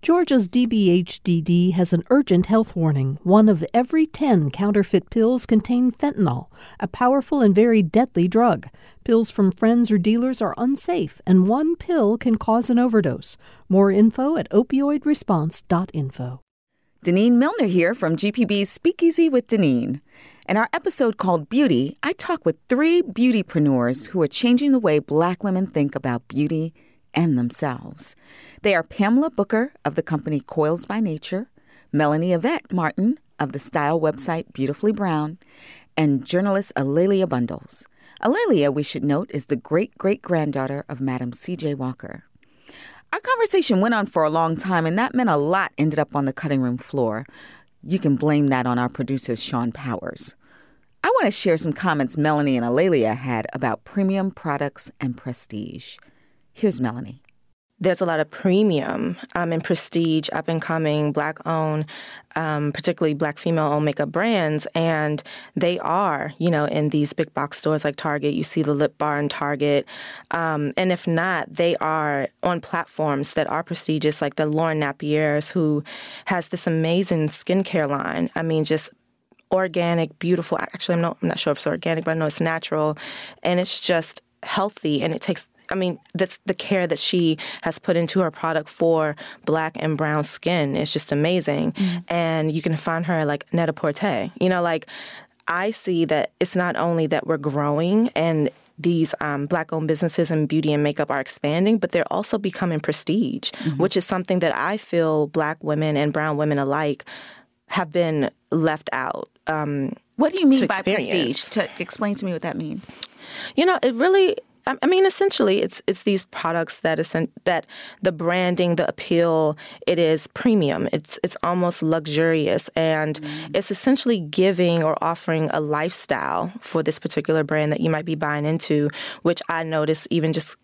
Georgia's DBHDD has an urgent health warning. One of every 10 counterfeit pills contain fentanyl, a powerful and very deadly drug. Pills from friends or dealers are unsafe, and one pill can cause an overdose. More info at opioidresponse.info. Denene Millner here from GPB's Speakeasy with Denene. In our episode called Beauty, I talk with three beautypreneurs who are changing the way black women think about beauty and themselves. They are Pamela Booker of the company Coils by Nature, Melanie Yvette Martin of the style website Beautifully Brown, and journalist A'Lelia Bundles. A'Lelia, we should note, is the great great granddaughter of Madam C.J. Walker. Our conversation went on for a long time, and that meant a lot ended up on the cutting room floor. You can blame that on our producer, Sean Powers. I want to share some comments Melanie and A'Lelia had about premium products and prestige. Here's Melanie. There's a lot of premium um, and prestige up and coming black owned um, particularly black female owned makeup brands and they are you know in these big box stores like target. You see the lip bar in target. Um, and if not they are on platforms that are prestigious like the lauren napier's who has this amazing skincare line. I mean just organic beautiful. Actually i'm not, I'm not sure if it's organic but i know it's natural. And it's just healthy and it takes I mean, that's the care that she has put into her product for black and brown skin It's just amazing. Mm-hmm. And you can find her like Net-a-Porter. You know, like I see that it's not only that we're growing and these um, black owned businesses in beauty and makeup are expanding, but they're also becoming prestige, mm-hmm. which is something that I feel black women and brown women alike have been left out. Um, what do you mean by prestige? To explain to me what that means. You know, it really I mean, essentially, it's it's these products that is that the branding, the appeal, it is premium. It's it's almost luxurious, and mm. it's essentially giving or offering a lifestyle for this particular brand that you might be buying into. Which I notice even just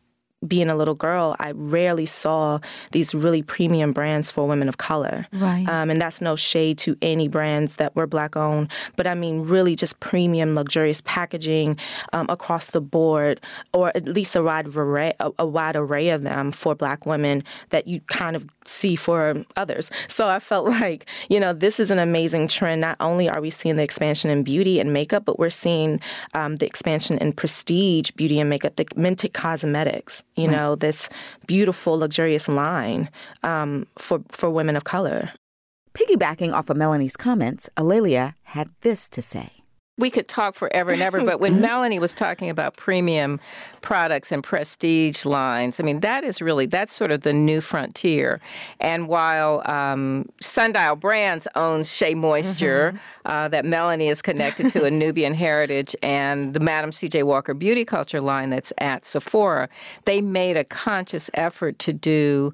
being a little girl, I rarely saw these really premium brands for women of color. Right. Um, and that's no shade to any brands that were black owned, but I mean really just premium, luxurious packaging um, across the board, or at least a wide array, a, a wide array of them for black women that you kind of see for others. So I felt like, you know, this is an amazing trend. Not only are we seeing the expansion in beauty and makeup, but we're seeing um, the expansion in prestige beauty and makeup, the Mented Cosmetics you right. know, this beautiful, luxurious line um, for, for women of color. Piggybacking off of Melanie's comments, A'Lelia had this to say. We could talk forever and ever, but when mm-hmm. Melanie was talking about premium products and prestige lines, I mean, that is really, that's sort of the new frontier. And while um, Sundial Brands owns Shea Moisture, mm-hmm. uh, that Melanie is connected to a Nubian Heritage, and the Madam C.J. Walker Beauty Culture line that's at Sephora, they made a conscious effort to do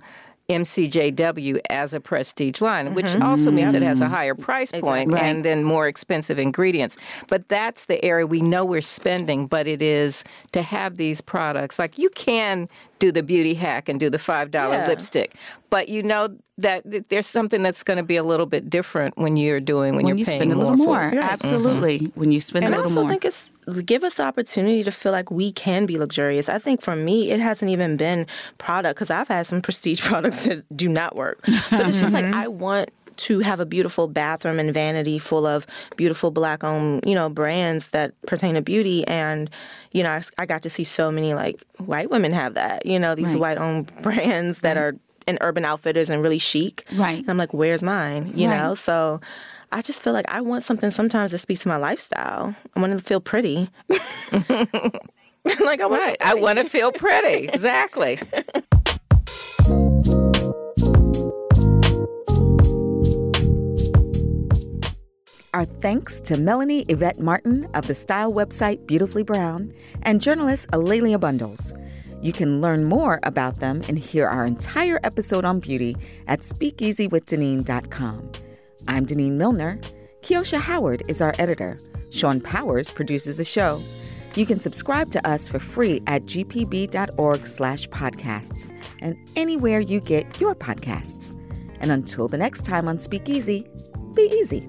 MCJW as a prestige line, mm-hmm. which also means it has a higher price point exactly. and then more expensive ingredients. But that's the area we know we're spending, but it is to have these products. Like you can do the beauty hack and do the $5 yeah. lipstick. But you know that there's something that's going to be a little bit different when you're doing when, when you're you paying spend a little more. more. Right. Absolutely. Mm-hmm. When you spend and a little more. And I also think it's give us the opportunity to feel like we can be luxurious. I think for me, it hasn't even been product because I've had some prestige products that do not work. But it's just like mm-hmm. I want to have a beautiful bathroom and vanity full of beautiful black owned, you know, brands that pertain to beauty. And, you know, I, I, got to see so many like white women have that, you know, these right. white owned brands that right. are in urban outfitters and really chic. Right. And I'm like, where's mine? You right. know? So I just feel like I want something sometimes that speaks to my lifestyle. I want to feel pretty. like I want right. I want to feel pretty. exactly. Our thanks to Melanie Yvette Martin of the style website Beautifully Brown and journalist A'Lelia Bundles. You can learn more about them and hear our entire episode on beauty at speakeasywithdenene.com. I'm Denene Millner. Kiosha Howard is our editor. Sean Powers produces the show. You can subscribe to us for free at gpb.org slash podcasts and anywhere you get your podcasts. And until the next time on Speakeasy, be easy.